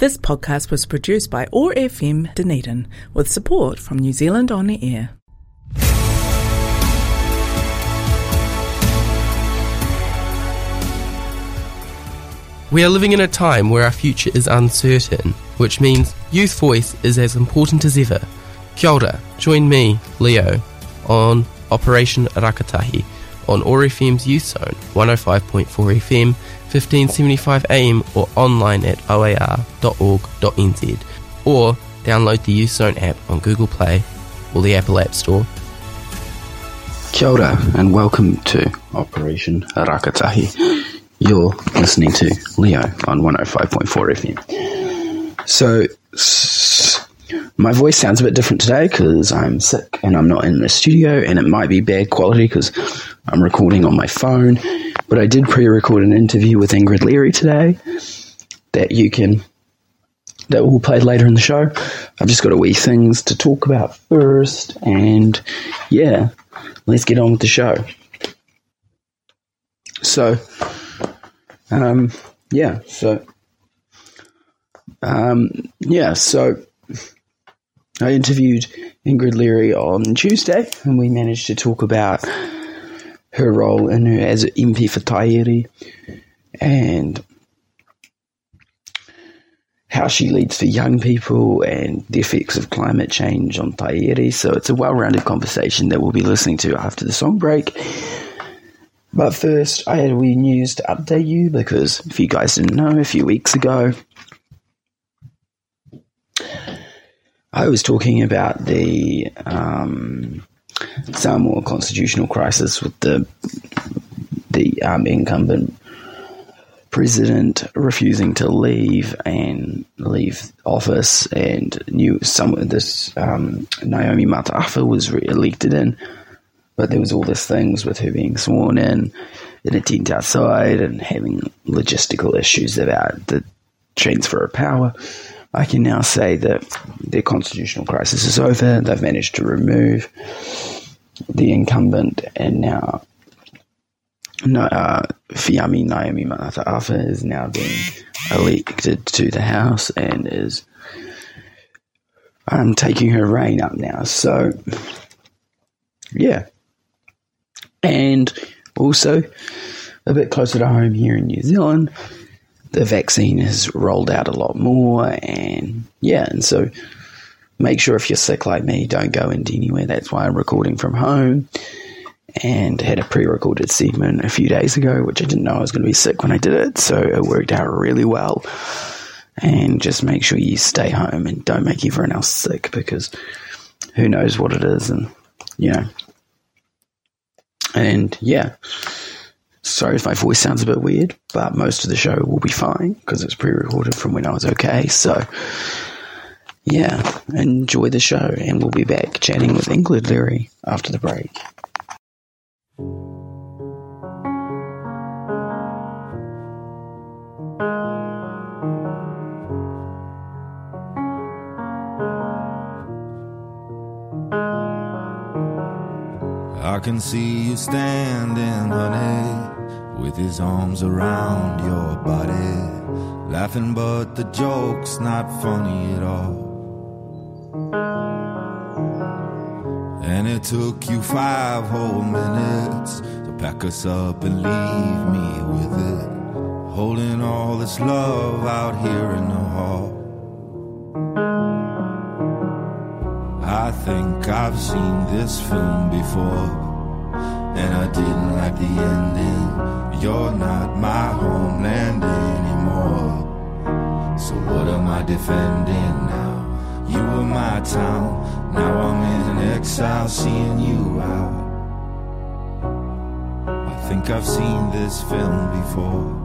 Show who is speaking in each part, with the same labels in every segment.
Speaker 1: This podcast was produced by OAR FM Dunedin with support from New Zealand On the Air.
Speaker 2: We are living in a time where our future is uncertain, which means youth voice is as important as ever. Kia ora, join me, Leo, on Operation Rakatahi on OAR FM's Youth Zone, 105.4 FM, 1575 AM or online at oar.org.nz or download the Youth Zone app on Google Play or the Apple App Store.
Speaker 3: Kia ora and welcome to Operation Rakatahi. You're listening to Leo on 105.4 FM. So, my voice sounds a bit different today because I'm sick and I'm not in the studio, and it might be bad quality because I'm recording on my phone. But I did pre record an interview with Ingrid Leary today that you can. That will play later in the show. I've just got a wee things to talk about first, and yeah, let's get on with the show. So, um, yeah, so, um, yeah, so I interviewed Ingrid Leary on Tuesday, and we managed to talk about her role in her as an MP for Taieri and how she leads for young people and the effects of climate change on Taieri. So it's a well-rounded conversation that we'll be listening to after the song break. But first, I had a wee news to update you because if you guys didn't know, a few weeks ago, I was talking about the um, Samoa constitutional crisis with the the um, incumbent president refusing to leave and leave office, and new some this um, Naomi Mataafa was re-elected in, but there was all these things with her being sworn in in a tent outside and having logistical issues about the transfer of power. I can now say that their constitutional crisis is over. They've managed to remove the incumbent, and now no, uh, Fiami Naomi Mataafa is now being elected to the House and is um, taking her reign up now. So, yeah. And also, a bit closer to home here in New Zealand, the vaccine has rolled out a lot more. And yeah, and so make sure if you're sick like me, don't go into anywhere. That's why I'm recording from home and had a pre-recorded segment a few days ago, which I didn't know I was going to be sick when I did it, so it worked out really well. And just make sure you stay home and don't make everyone else sick because who knows what it is, and you know. And yeah, sorry if my voice sounds a bit weird, but most of the show will be fine because it's pre-recorded from when I was okay. So yeah, enjoy the show, and we'll be back chatting with Ingrid Leary after the break.
Speaker 4: I can see you standing, honey, with his arms around your body, laughing, but the joke's not funny at all. And it took you five whole minutes to pack us up and leave me with it, holding all this love out here in the hall. I think I've seen this film before, and I didn't like the ending. You're not my homeland anymore. So what am I defending now? You were my town, now I'm in exile, seeing you out. I think I've seen this film before.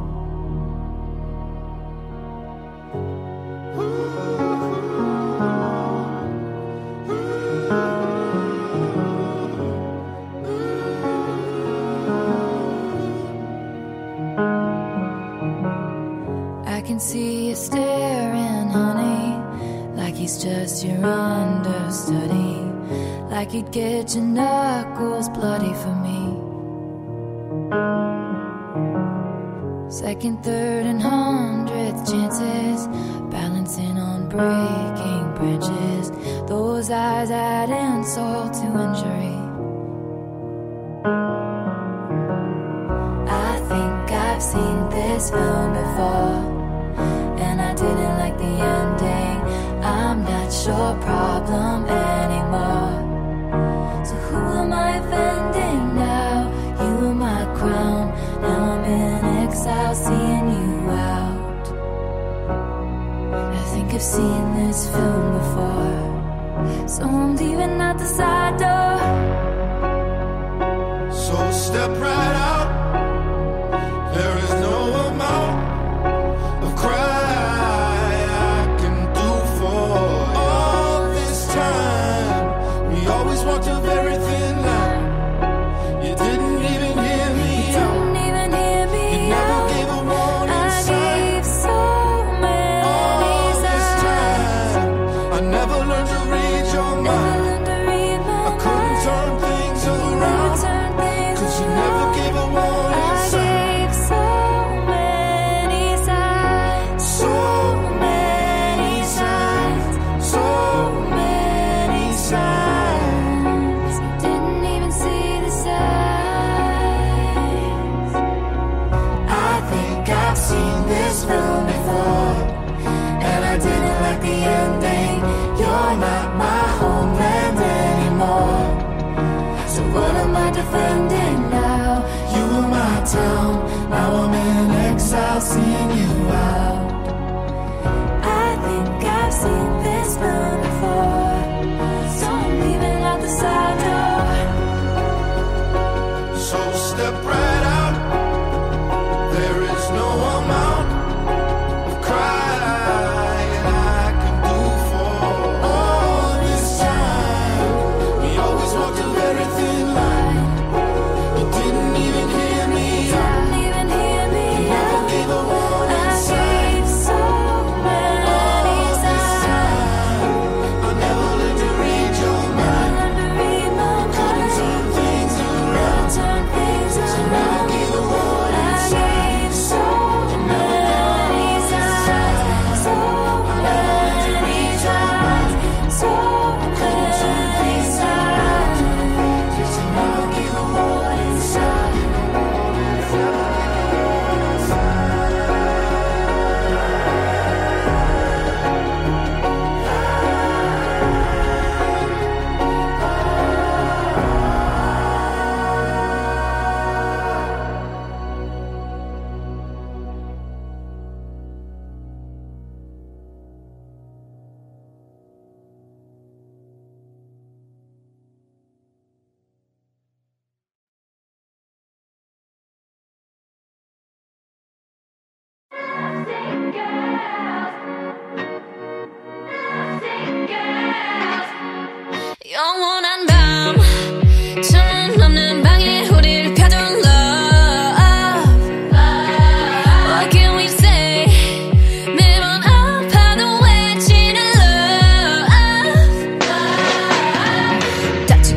Speaker 5: seen this film before, and I didn't like the ending. I'm not your problem anymore. So who am I offending now? You were my crown. Now I'm in exile, seeing you out. I think I've seen this film before, so I'm leaving out the side door.
Speaker 4: So step right.
Speaker 5: The
Speaker 6: President.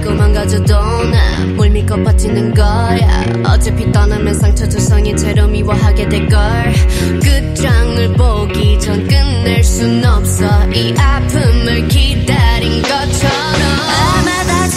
Speaker 6: 도망가져도 나뭘 믿고 버티는 거야. 어차피 떠나면 상처 조성이 채로 미워하게 될걸. 그 끝장을 보기 전 끝낼 순 없어. 이 아픔을 기다린 것처럼. 아마다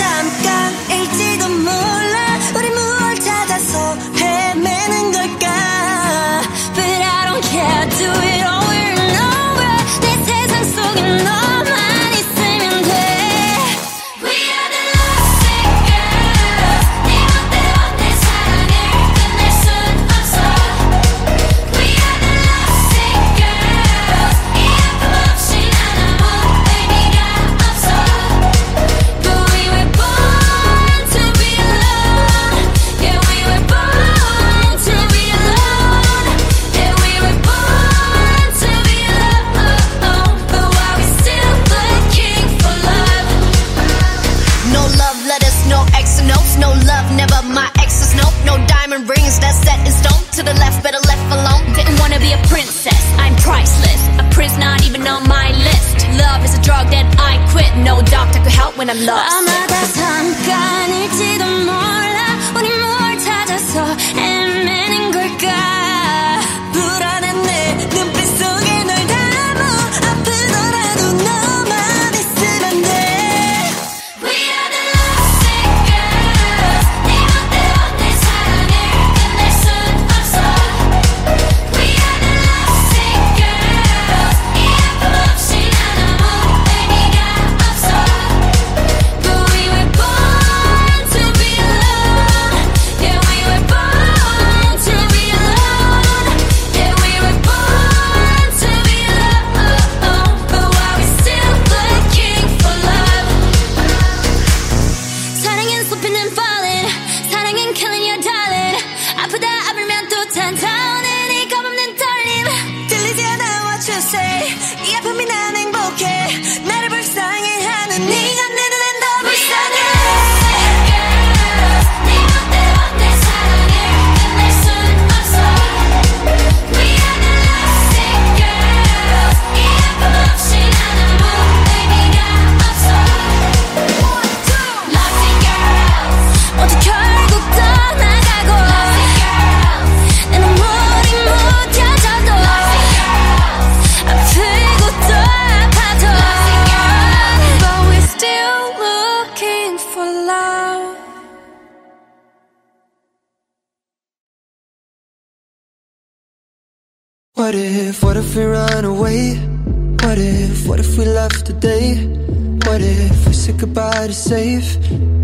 Speaker 6: to
Speaker 7: safe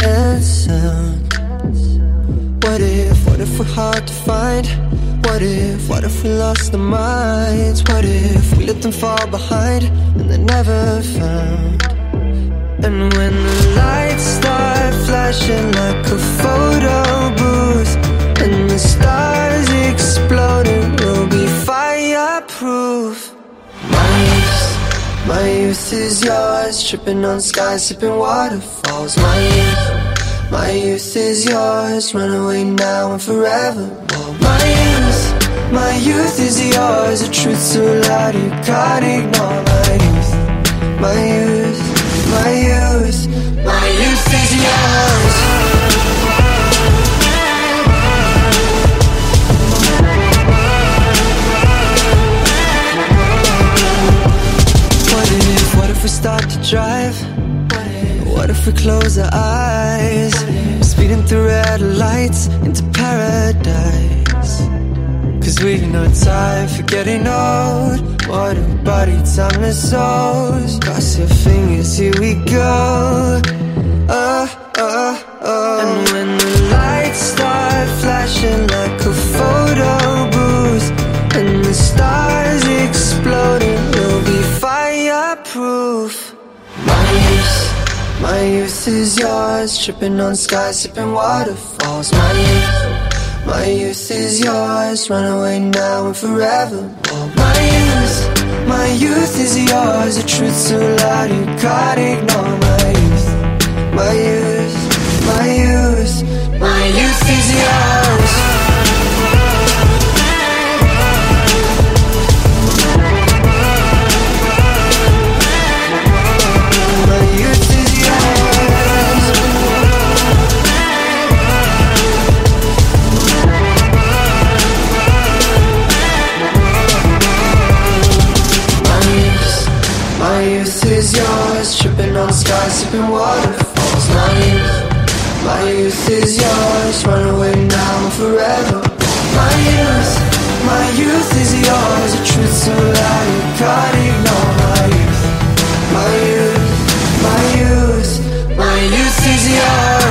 Speaker 7: and sound? What if, what if we're hard to find? What if, what if we lost our minds? What if we let them fall behind and they're never found? And when the lights start flashing like a photo booth And the stars exploding, we'll be fireproof My my youth is yours Tripping on skies, sipping waterfalls. My youth, my youth is yours Run away now and forever My youth, my youth is yours A truth so loud you can't ignore. My youth, my youth my youth, my youth is yours. Start to drive? What if we close our eyes? Speeding through red lights into paradise. Cause we've no time for getting old. What a body, time is souls. Cross your fingers, here we go. Oh, is yours. Tripping on skies, sipping waterfalls. My youth, my youth is yours. Run away now and forever. My youth, my youth is yours. A truth so loud you can't ignore. My youth, my youth, my youth, my youth is yours. Is yours. Tripping on skies, sipping waterfalls. My youth, my youth is yours. Run away now and forever. My youth, my youth is yours. A truth so loud you can't ignore. My youth, my youth, my youth, my youth is yours.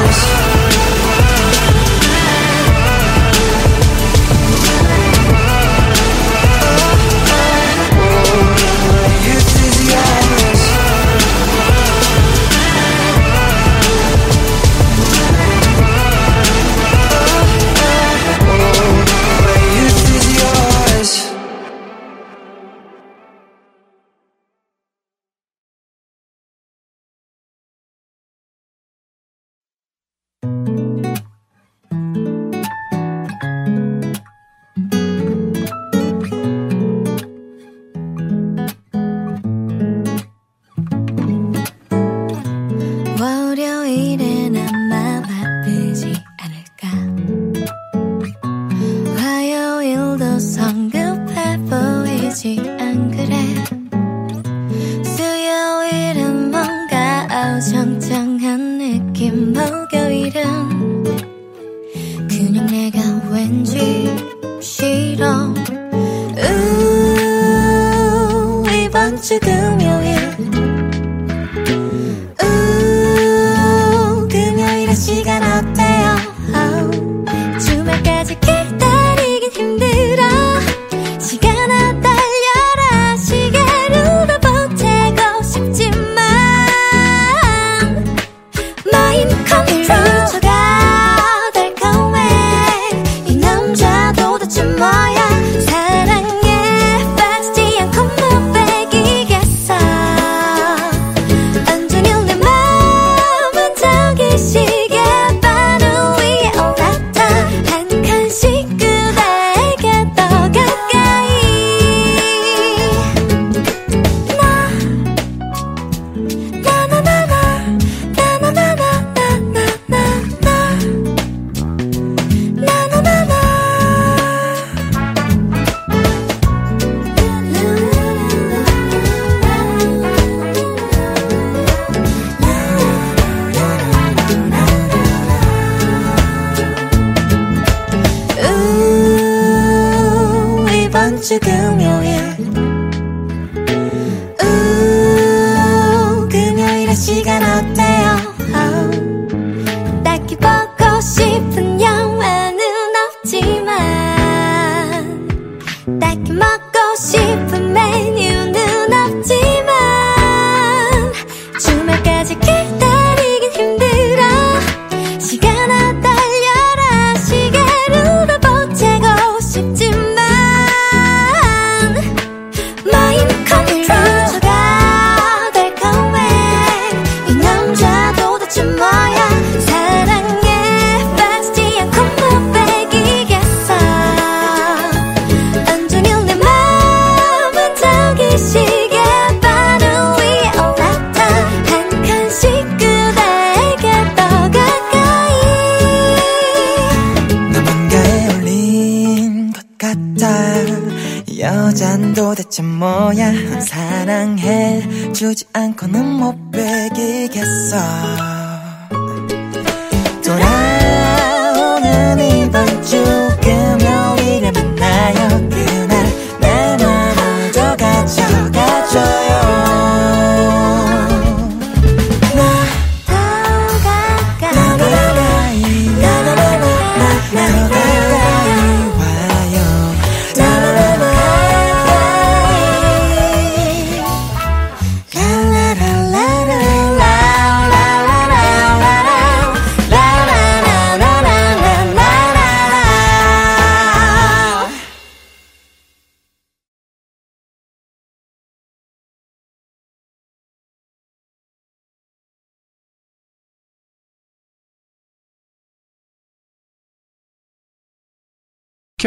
Speaker 5: 주지
Speaker 7: 않고는 못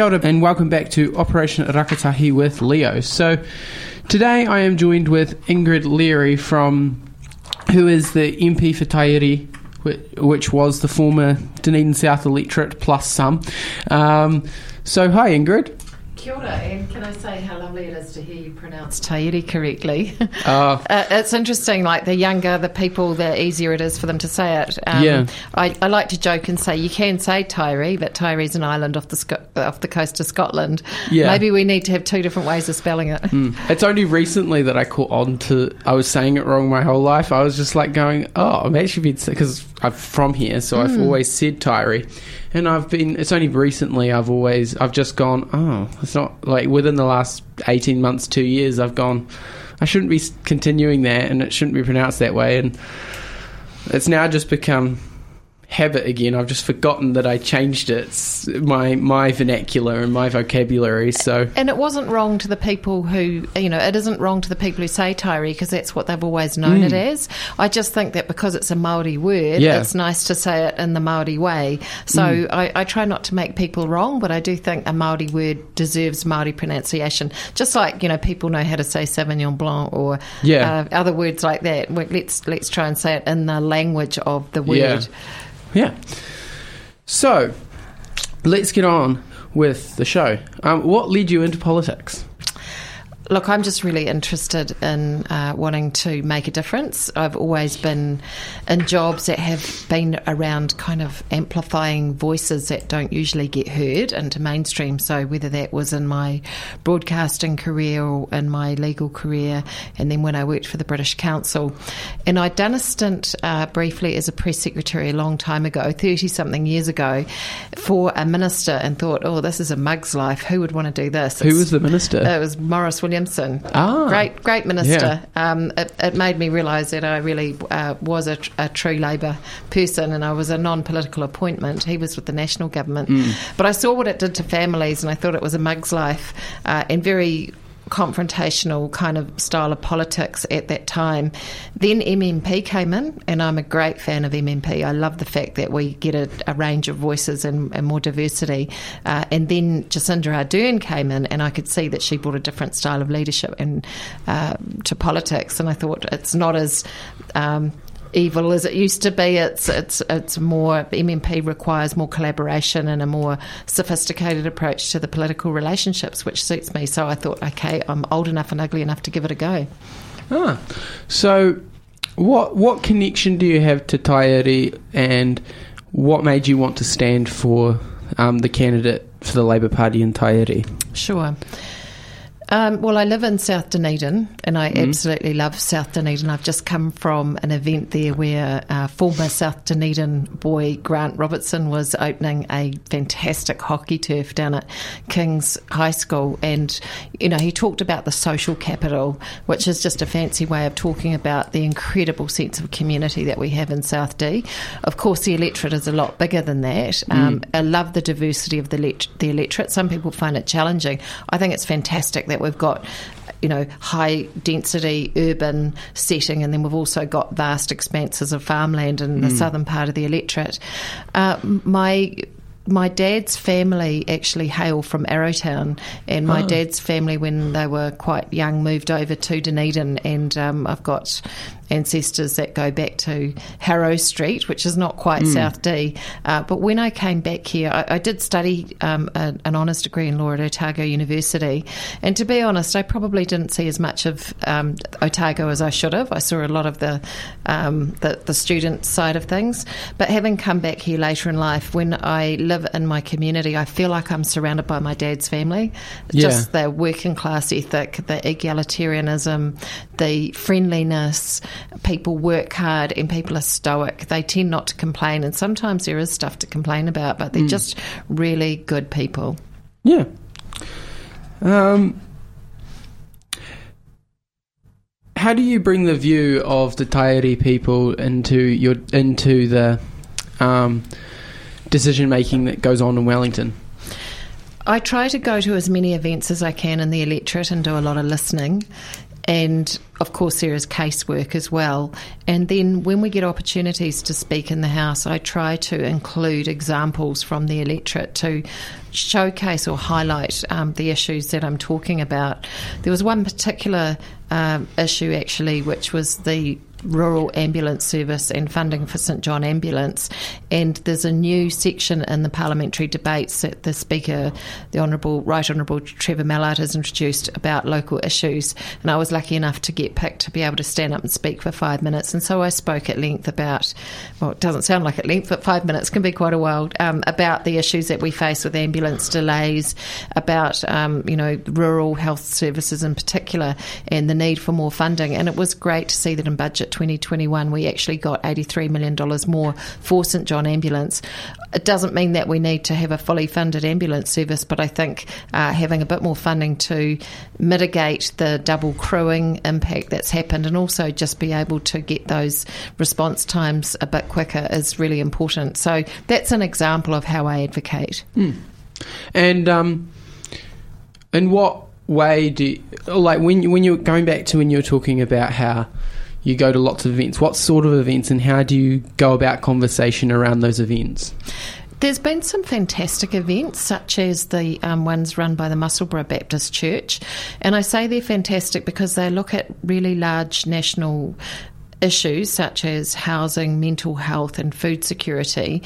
Speaker 2: Kia ora and welcome back to Operation Rakatahi with Leo. So today I am joined with Ingrid Leary from who is the MP for Taieri which, was the former Dunedin South electorate plus some. Um, so hi Ingrid.
Speaker 8: Kia ora, and can I say how lovely it is to hear you pronounce Taieri correctly?
Speaker 2: Uh,
Speaker 8: Uh, it's interesting, like the younger the people, the easier it is for them to say it. Um,
Speaker 2: Yeah.
Speaker 8: I, I like to joke and say you can say Tairi, but Tairi's an island off the Sco- off the coast of Scotland.
Speaker 2: Yeah.
Speaker 8: Maybe we need to have two different ways of spelling it.
Speaker 2: It's only recently that I caught on to. I was saying it wrong my whole life. I was just like going, "Oh, I'm actually been because I'm from here, so I've hmm. always said Tyree." And I've been. It's only recently I've always. I've just gone. Oh, it's not like within the last eighteen months, two years. I've gone. I shouldn't be continuing that, and it shouldn't be pronounced that way. And it's now just become habit again. I've just forgotten that I changed it. My my vernacular and my vocabulary. So
Speaker 8: And it wasn't wrong to the people who, you know, it isn't wrong to the people who say Taieri because that's what they've always known it as. I just think that because it's a Maori word,
Speaker 2: Mm. Yeah. Mm.
Speaker 8: it's nice to say it in the Maori way. So I, I try not to make people wrong, but I do think a Maori word deserves Maori pronunciation. Just like you know, people know how to say Sauvignon Blanc or
Speaker 2: Yeah.
Speaker 8: uh, other words like that. Let's let's try and say it in the language of the word.
Speaker 2: Yeah. Yeah. So, let's get on with the show. Um, what led you into politics?
Speaker 8: Look, I'm just really interested in uh, wanting to make a difference. I've always been in jobs that have been around kind of amplifying voices that don't usually get heard into mainstream. So, whether that was in my broadcasting career or in my legal career, and then when I worked for the British Council. And I'd done a stint uh, briefly as a press secretary a long time ago, 30 something years ago, for a minister, and thought, oh, this is a mug's life. Who would want to do this?
Speaker 2: Who was the minister?
Speaker 8: It was Maurice Williamson.
Speaker 2: Ah.
Speaker 8: great, great minister.
Speaker 2: Yeah.
Speaker 8: Um, it, it made me realise that I really uh, was a, tr- a true Labor person, and I was a non-political appointment. He was with the national government,
Speaker 2: Mm.
Speaker 8: but I saw what it did to families, and I thought it was a mug's life, uh, and very confrontational kind of style of politics at that time. Then MMP came in, and I'm a great fan of MMP. I love the fact that we get a, a range of voices and, and more diversity. Uh, and then Jacinda Ardern came in, and I could see that she brought a different style of leadership and uh, to politics. And I thought it's not as um, evil as it used to be. It's it's it's more MMP requires more collaboration and a more sophisticated approach to the political relationships, which suits me. So I thought, okay, I'm old enough and ugly enough to give it a go.
Speaker 2: Ah, so what what connection do you have to Taieri, and what made you want to stand for um, the candidate for the Labour Party in Taieri?
Speaker 8: Sure. Um, well, I live in South Dunedin, and I
Speaker 2: Mm-hmm.
Speaker 8: absolutely love South Dunedin. I've just come from an event there where uh, former South Dunedin boy Grant Robertson was opening a fantastic hockey turf down at King's High School, and you know he talked about the social capital, which is just a fancy way of talking about the incredible sense of community that we have in South D. Of course, the electorate is a lot bigger than that. Um, I love the diversity of the elect- the electorate. Some people find it challenging. I think it's fantastic that we've got you know high density urban setting and then we've also got vast expanses of farmland in the southern part of the electorate uh, my my dad's family actually hail from Arrowtown, and my dad's family, when they were quite young, moved over to Dunedin. And um, I've got ancestors that go back to Harrow Street, which is not quite
Speaker 3: Hmm.
Speaker 8: South D. Uh, but when I came back here, I, I did study um, a, an honours degree in law at Otago University. And to be honest, I probably didn't see as much of um, Otago as I should have. I saw a lot of the, um, the the student side of things. But having come back here later in life, when I live in my community, I feel like I'm surrounded by my dad's family.
Speaker 2: Yeah.
Speaker 8: Just the working class ethic, the egalitarianism, the friendliness. People work hard and people are stoic. They tend not to complain, and sometimes there is stuff to complain about, but they're just really good people.
Speaker 2: Yeah. Um, how do you bring the view of the Taieri people into your into the um, decision making that goes on in Wellington?
Speaker 8: I try to go to as many events as I can in the electorate and do a lot of listening. And of course, there is casework as well. And then when we get opportunities to speak in the House, I try to include examples from the electorate to showcase or highlight um, the issues that I'm talking about. There was one particular um, issue actually, which was the rural ambulance service and funding for St John Ambulance. And there's a new section in the parliamentary debates that the Speaker, the Honourable Right Honourable Trevor Mallard, has introduced about local issues. And I was lucky enough to get picked to be able to stand up and speak for five minutes. And so I spoke at length about, well, it doesn't sound like at length, but five minutes can be quite a while, um, about the issues that we face with ambulance delays, about, um, you know, rural health services in particular, and the need for more funding. And it was great to see that in budget 2021 we actually got $83 million more for St John Ambulance. It doesn't mean that we need to have a fully funded ambulance service, but I think uh, having a bit more funding to mitigate the double crewing impact that's happened and also just be able to get those response times a bit quicker is really important. So that's an example of how I advocate.
Speaker 2: And um, in what way do you, like when you- when you're going back to when you're talking about how you go to lots of events? What sort of events, and how do you go about conversation around those events?
Speaker 8: There's been some fantastic events, such as the um, ones run by the Musselburgh Baptist Church. And I say they're fantastic because they look at really large national issues such as housing, mental health, and food security.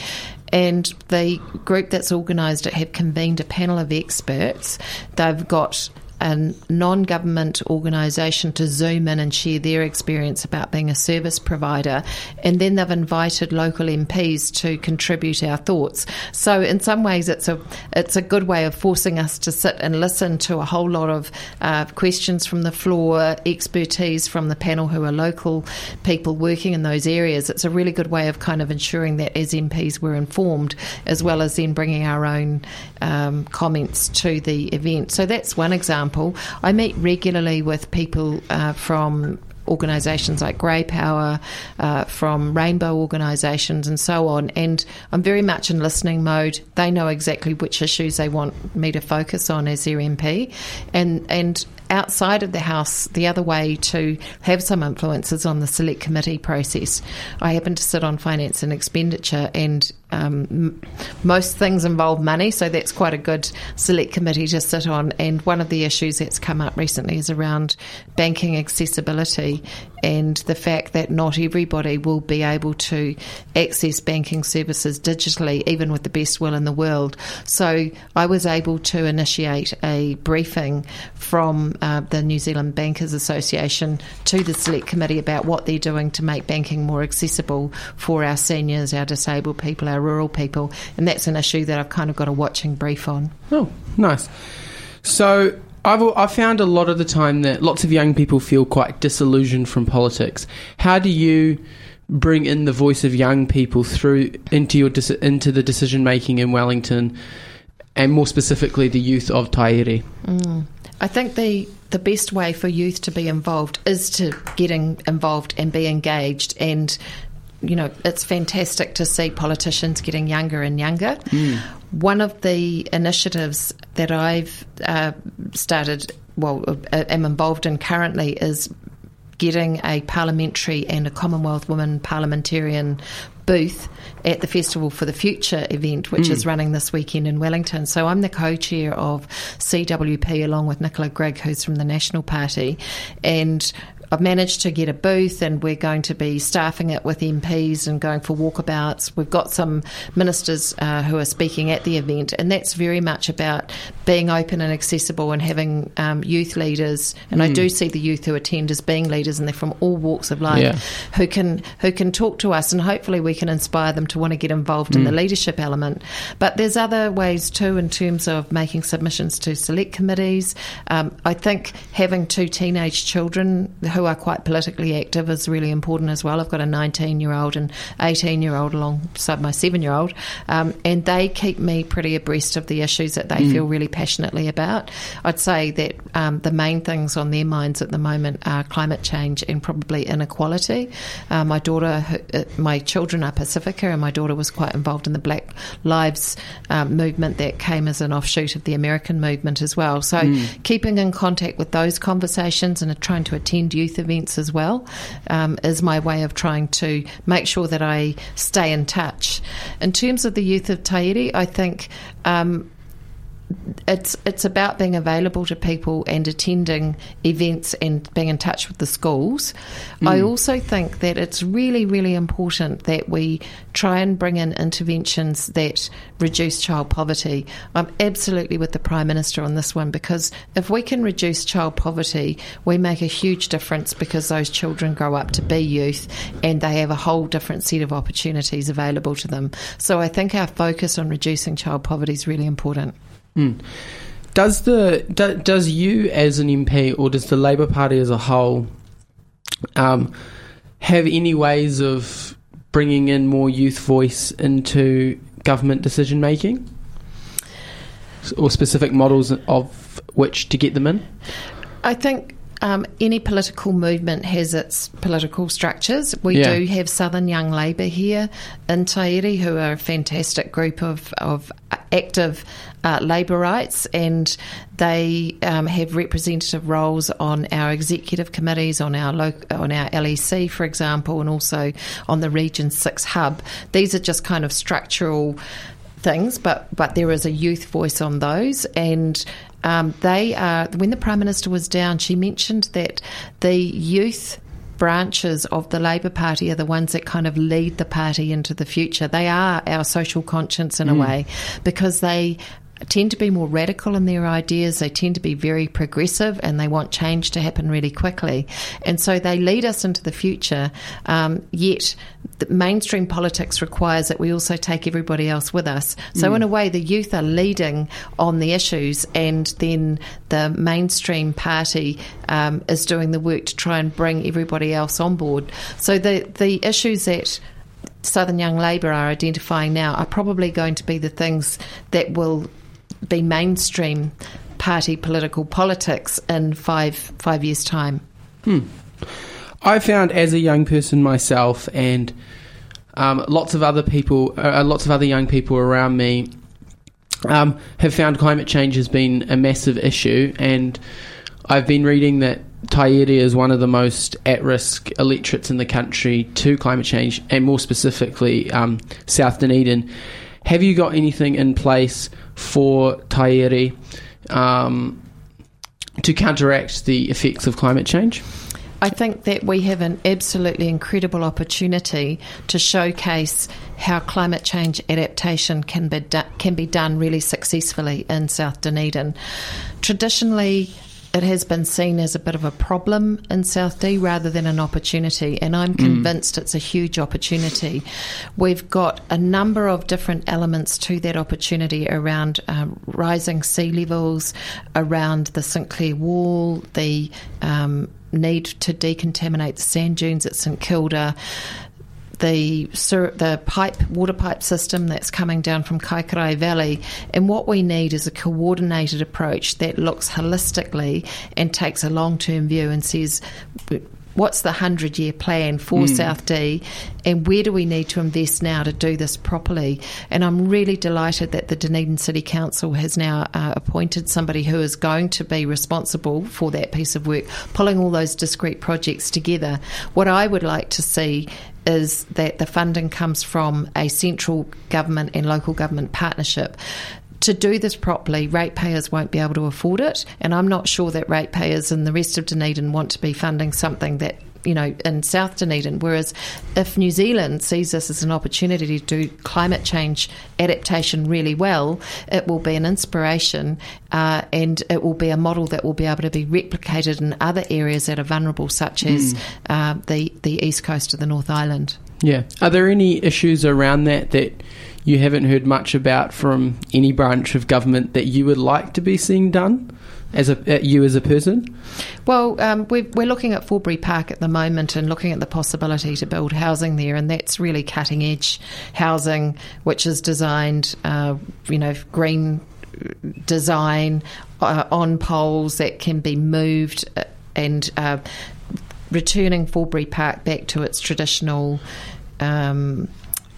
Speaker 8: And the group that's organised it have convened a panel of experts. They've got a non government organisation to zoom in and share their experience about being a service provider. And then they've invited local MPs to contribute our thoughts. So, in some ways, it's a, it's a good way of forcing us to sit and listen to a whole lot of uh, questions from the floor, expertise from the panel who are local people working in those areas. It's a really good way of kind of ensuring that as MPs we're informed, as well as then bringing our own um, comments to the event. So that's one example. I meet regularly with people uh, from organisations like Grey Power, uh, from rainbow organisations, and so on. And I'm very much in listening mode. They know exactly which issues they want me to focus on as their MP, and and outside of the House, the other way to have some influence is on the select committee process. I happen to sit on finance and expenditure, and um, most things involve money, so that's quite a good select committee to sit on. And one of the issues that's come up recently is around banking accessibility and the fact that not everybody will be able to access banking services digitally, even with the best will in the world. So I was able to initiate a briefing from uh, the New Zealand Bankers Association to the Select Committee about what they're doing to make banking more accessible for our seniors, our disabled people, our rural people. And that's an issue that I've kind of got a watching brief on.
Speaker 2: Oh, nice. So I've I've found a lot of the time that lots of young people feel quite disillusioned from politics. How do you bring in the voice of young people through into your into the decision making in Wellington, and more specifically the youth of Taieri? Mm.
Speaker 8: I think the the best way for youth to be involved is to getting involved and be engaged and you know it's fantastic to see politicians getting younger and younger. One of the initiatives that I've uh, started, well, uh, am involved in currently is getting a parliamentary and a Commonwealth Women parliamentarian booth at the Festival for the Future event, which is running this weekend in Wellington. So I'm the co chair of CWP along with Nicola Grigg, who's from the National Party. And I've managed to get a booth, and we're going to be staffing it with MPs and going for walkabouts. We've got some ministers uh, who are speaking at the event, and that's very much about being open and accessible and having um, youth leaders. And I do see the youth who attend as being leaders, and they're from all walks of life
Speaker 2: Yeah.
Speaker 8: who can who can talk to us, and hopefully we can inspire them to want to get involved in the leadership element. But there's other ways too, in terms of making submissions to select committees. Um, I think having two teenage children who are quite politically active is really important as well. I've got a 19 year old and 18 year old alongside my seven year old, um, and they keep me pretty abreast of the issues that they feel really passionately about. I'd say that um, the main things on their minds at the moment are climate change and probably inequality. Uh, my daughter, uh, my children are Pacifica, and my daughter was quite involved in the Black Lives um, movement that came as an offshoot of the American movement as well. So, keeping in contact with those conversations and trying to attend youth events as well um, is my way of trying to make sure that I stay in touch. In terms of the youth of Taieri, I think. Um, it's it's about being available to people and attending events and being in touch with the schools. Hmm. I also think that it's really really important that we try and bring in interventions that reduce child poverty. I'm absolutely with the prime minister on this one because if we can reduce child poverty, we make a huge difference because those children grow up to be youth and they have a whole different set of opportunities available to them. So I think our focus on reducing child poverty is really important.
Speaker 2: Does the do, does you as an MP or does the Labour Party as a whole um, have any ways of bringing in more youth voice into government decision making, or specific models of which to get them in?
Speaker 8: I think um, any political movement has its political structures. We
Speaker 2: Yeah.
Speaker 8: do have Southern Young Labour here in Taieri, who are a fantastic group of, of active uh, labour rights, and they um, have representative roles on our executive committees, on our on our LEC, for example, and also on the Region Six hub. These are just kind of structural things, but but there is a youth voice on those, and um, they are. When the prime minister was down, she mentioned that the youth branches of the Labour Party are the ones that kind of lead the party into the future. They are our social conscience in a mm. way because they tend to be more radical in their ideas. They tend to be very progressive and they want change to happen really quickly. And so they lead us into the future. Um, yet the mainstream politics requires that we also take everybody else with us. So in a way, the youth are leading on the issues, and then the mainstream party um, is doing the work to try and bring everybody else on board. So the the issues that Southern Young Labour are identifying now are probably going to be the things that will be mainstream party political politics in five five years' time.
Speaker 2: I found as a young person myself, and um, lots of other people, uh, lots of other young people around me, um, have found climate change has been a massive issue. And I've been reading that Taieri is one of the most at-risk electorates in the country to climate change, and more specifically, um, South Dunedin. Have you got anything in place for Taieri um, to counteract the effects of climate change?
Speaker 8: I think that we have an absolutely incredible opportunity to showcase how climate change adaptation can be do- can be done really successfully in South Dunedin. Traditionally, it has been seen as a bit of a problem in South D rather than an opportunity, and I'm convinced it's a huge opportunity. We've got a number of different elements to that opportunity around um, rising sea levels, around the St Clair Wall, the um, need to decontaminate the sand dunes at St Kilda, the sur- the pipe water pipe system that's coming down from Kaikorai Valley, and what we need is a coordinated approach that looks holistically and takes a long term view and says. What's the 100 year plan for South D, and where do we need to invest now to do this properly? And I'm really delighted that the Dunedin City Council has now uh, appointed somebody who is going to be responsible for that piece of work, pulling all those discrete projects together. What I would like to see is that the funding comes from a central government and local government partnership. to do this properly, ratepayers won't be able to afford it, and I'm not sure that ratepayers in the rest of Dunedin want to be funding something that you know, in South Dunedin. Whereas if New Zealand sees this as an opportunity to do climate change adaptation really well, it will be an inspiration uh, and it will be a model that will be able to be replicated in other areas that are vulnerable, such as uh, the, the east coast of the North Island.
Speaker 9: Yeah. Are there any issues around that that you haven't heard much about from any branch of government that you would like to be seeing done as a you as a person?
Speaker 8: Well, um, we're, we're looking at Forbury Park at the moment and looking at the possibility to build housing there, and that's really cutting edge housing, which is designed, uh, you know, green design uh, on poles that can be moved uh, and uh, returning Forbury Park back to its traditional. Um,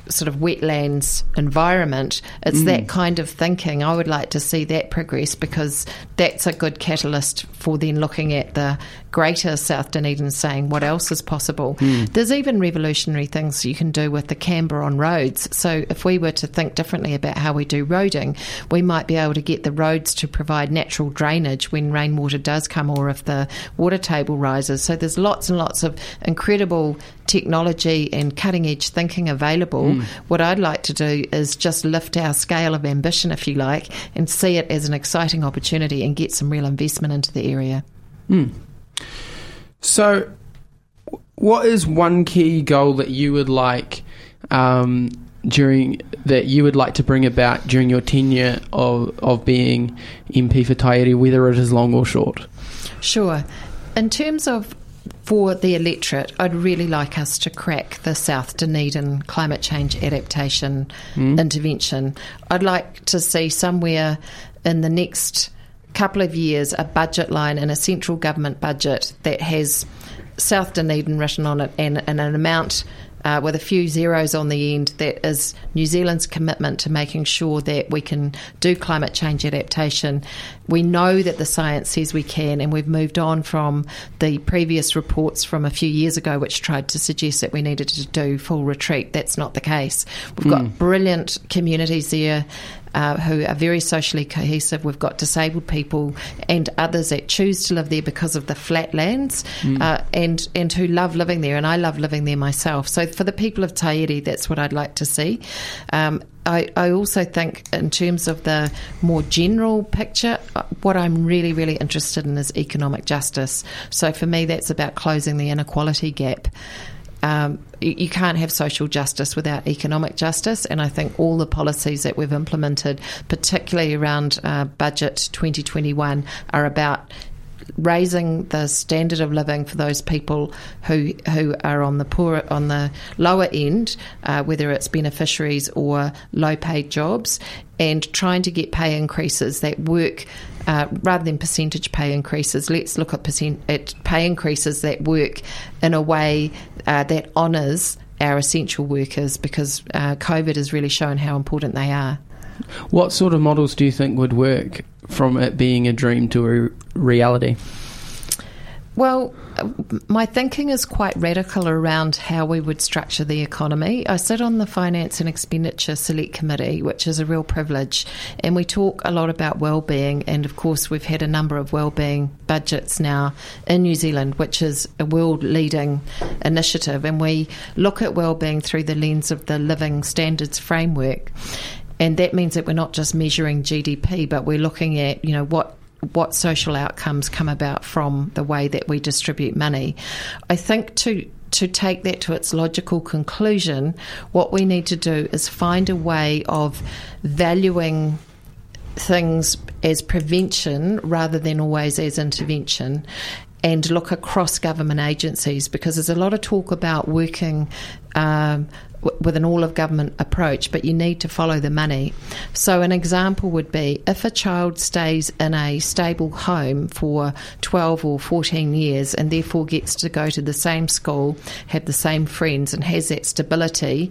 Speaker 8: sort of wetlands environment. It's that mm. kind of thinking. I would like to see that progress because that's a good catalyst for then looking at the greater South Dunedin saying what else is possible. Hmm. There's even revolutionary things you can do with the camber on roads. So if we were to think differently about how we do roading, we might be able to get the roads to provide natural drainage when rainwater does come or if the water table rises. So there's lots and lots of incredible technology and cutting edge thinking available. Hmm. What I'd like to do is just lift our scale of ambition, if you like, and see it as an exciting opportunity and get some real investment into the area. Hmm.
Speaker 9: So, what is one key goal that you would like um, during that you would like to bring about during your tenure of of being MP for Taieri, whether it is long or short?
Speaker 8: Sure. In terms of for the electorate, I'd really like us to crack the South Dunedin climate change adaptation intervention. I'd like to see somewhere in the next couple of years a budget line in a central government budget that has South Dunedin written on it and, and an amount uh, with a few zeros on the end that is New Zealand's commitment to making sure that we can do climate change adaptation. We know that the science says we can, and we've moved on from the previous reports from a few years ago, which tried to suggest that we needed to do full retreat. That's not the case. We've got brilliant communities there uh, who are very socially cohesive. We've got disabled people and others that choose to live there because of the flatlands uh, and, and who love living there. And I love living there myself. So for the people of Taieri, that's what I'd like to see. Um, I, I also think, in terms of the more general picture, uh, what I'm really, really interested in is economic justice. So for me, that's about closing the inequality gap um, you, can't have social justice without economic justice. And I think all the policies that we've implemented, particularly around uh, Budget 2021, are about raising the standard of living for those people who who are on the poor on the lower end, uh, whether it's beneficiaries or low paid jobs, and trying to get pay increases that work. Uh, rather than percentage pay increases, let's look at percent at pay increases that work in a way uh, that honours our essential workers, because uh, COVID has really shown how important they are.
Speaker 9: What sort of models do you think would work from it being a dream to a reality?
Speaker 8: Well, my thinking is quite radical around how we would structure the economy. I sit on the Finance and Expenditure Select Committee, which is a real privilege, and we talk a lot about well-being. And of course, we've had a number of well-being budgets now in New Zealand, which is a world-leading initiative. And we look at well-being through the lens of the Living Standards Framework, and that means that we're not just measuring GDP, but we're looking at you know what what social outcomes come about from the way that we distribute money. I think to to take that to its logical conclusion, what we need to do is find a way of valuing things as prevention rather than always as intervention and look across government agencies because there's a lot of talk about working um, with an all of government approach, but you need to follow the money. So, an example would be if a child stays in a stable home for 12 or 14 years and therefore gets to go to the same school, have the same friends, and has that stability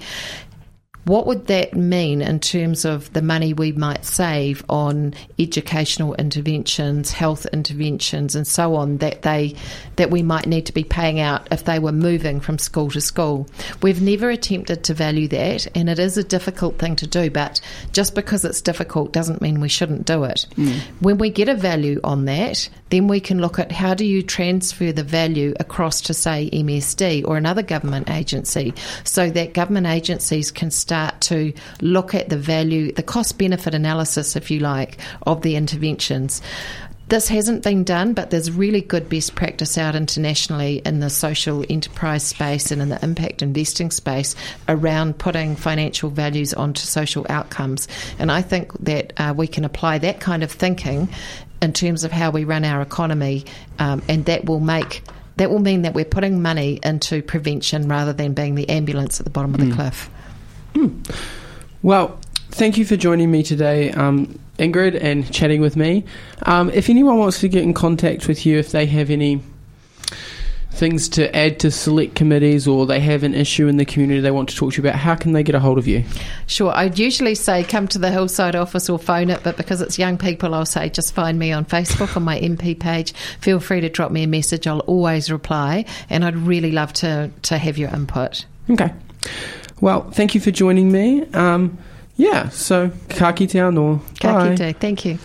Speaker 8: what would that mean in terms of the money we might save on educational interventions, health interventions, and so on that they that we might need to be paying out if they were moving from school to school? We've never attempted to value that, and it is a difficult thing to do. But just because it's difficult doesn't mean we shouldn't do it. Mm. When we get a value on that, then we can look at how do you transfer the value across to say MSD or another government agency so that government agencies can start to look at the value, the cost benefit analysis, if you like, of the interventions. This hasn't been done, but there's really good best practice out internationally in the social enterprise space and in the impact investing space around putting financial values onto social outcomes. And I think that uh, we can apply that kind of thinking in terms of how we run our economy, um, and that will make that will mean that we're putting money into prevention rather than being the ambulance at the bottom of the cliff.
Speaker 2: Well, thank you for joining me today, um, Ingrid, and chatting with me. Um, if anyone wants to get in contact with you, if they have any things to add to select committees or they have an issue in the community they want to talk to you about, how can they get a hold of you?
Speaker 8: Sure, I'd usually say come to the Hillside office or phone it, but because it's young people, I'll say just find me on Facebook on my MP page. Feel free to drop me a message, I'll always reply, and I'd really love to, to have your input.
Speaker 2: Okay. Well, thank you for joining me. Um, yeah, so ka kite anō.
Speaker 8: Ka
Speaker 2: Bye.
Speaker 8: Thank you.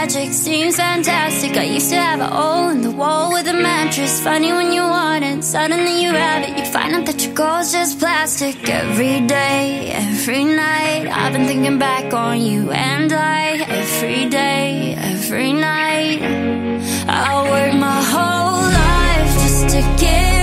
Speaker 5: Magic, seems fantastic. I used to have a hole in the wall with a mattress. Funny when you want it, suddenly you have it. You find out that your goal's just plastic. Every day, every night, I've been thinking back on you and I. Every day, every night, I work my whole life just to get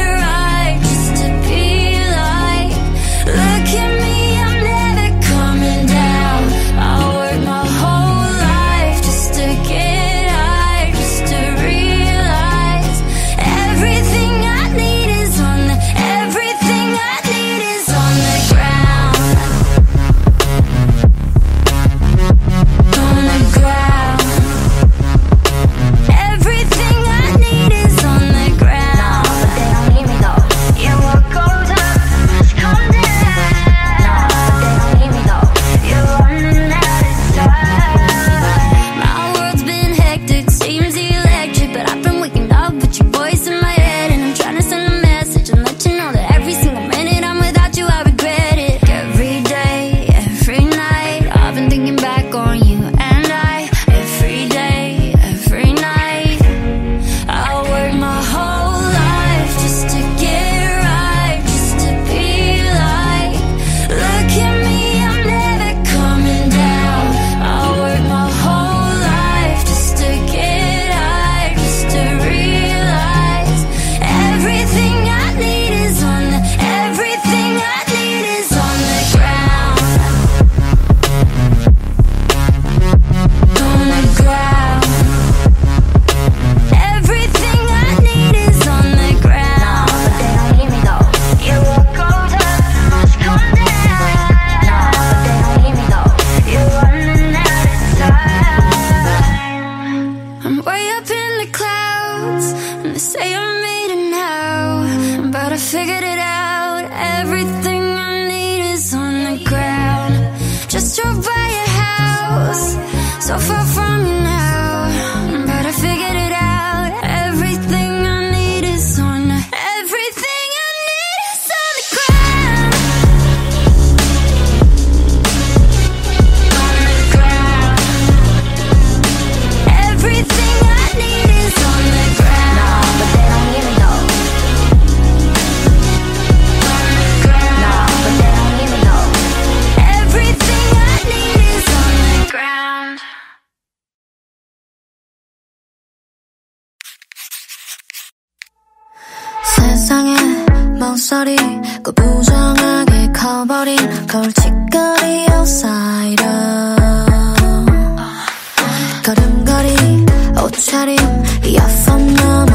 Speaker 10: 망설이 그 부정하게 커버린 걸칫거리 outsider. 걸음걸이 옷차림 이어폰 넘어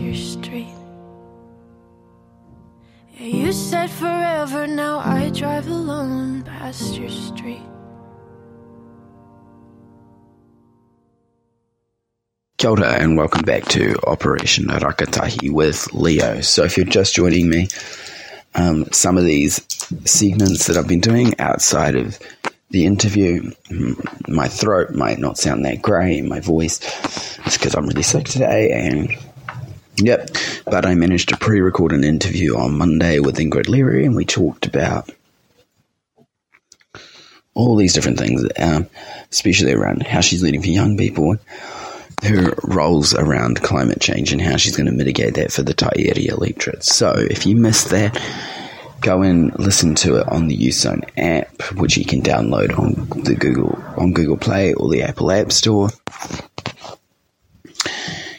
Speaker 11: your street. Yeah, you said forever, now I drive alone past your street.
Speaker 3: Kia ora and welcome back to Operation Rakatahi with Leo. So, if you're just joining me, um, some of these segments that I've been doing outside of the interview, my throat might not sound that great, my voice, it's because I'm really sick today, and yep, but I managed to pre record an interview on Monday with Ingrid Leary, and we talked about all these different things, um, especially around how she's leading for young people her roles around climate change and how she's going to mitigate that for the Taieri electorate. So if you missed that, go and listen to it on the Youth app, which you can download on the Google on Google Play or the Apple App Store.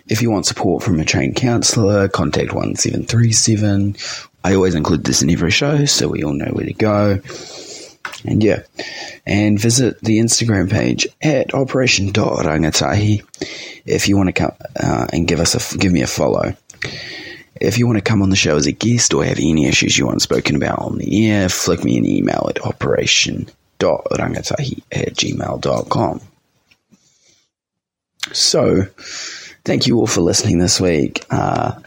Speaker 3: If you want support from a trained counsellor, contact one seven three seven. I always include this in every show, so we all know where to go. And yeah, and visit the Instagram page at operation.rangatahi if you want to come uh, and give us a give me a follow. If you want to come on the show as a guest or have any issues you want spoken about on the air, flick me an email at operation.rangatahi at gmail.com. So, thank you all for listening this week. Uh,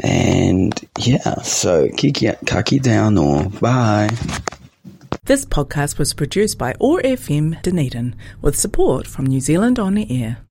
Speaker 3: and yeah, so kiki kaki down or bye.
Speaker 1: This podcast was produced by OAR FM Dunedin with support from New Zealand On the Air.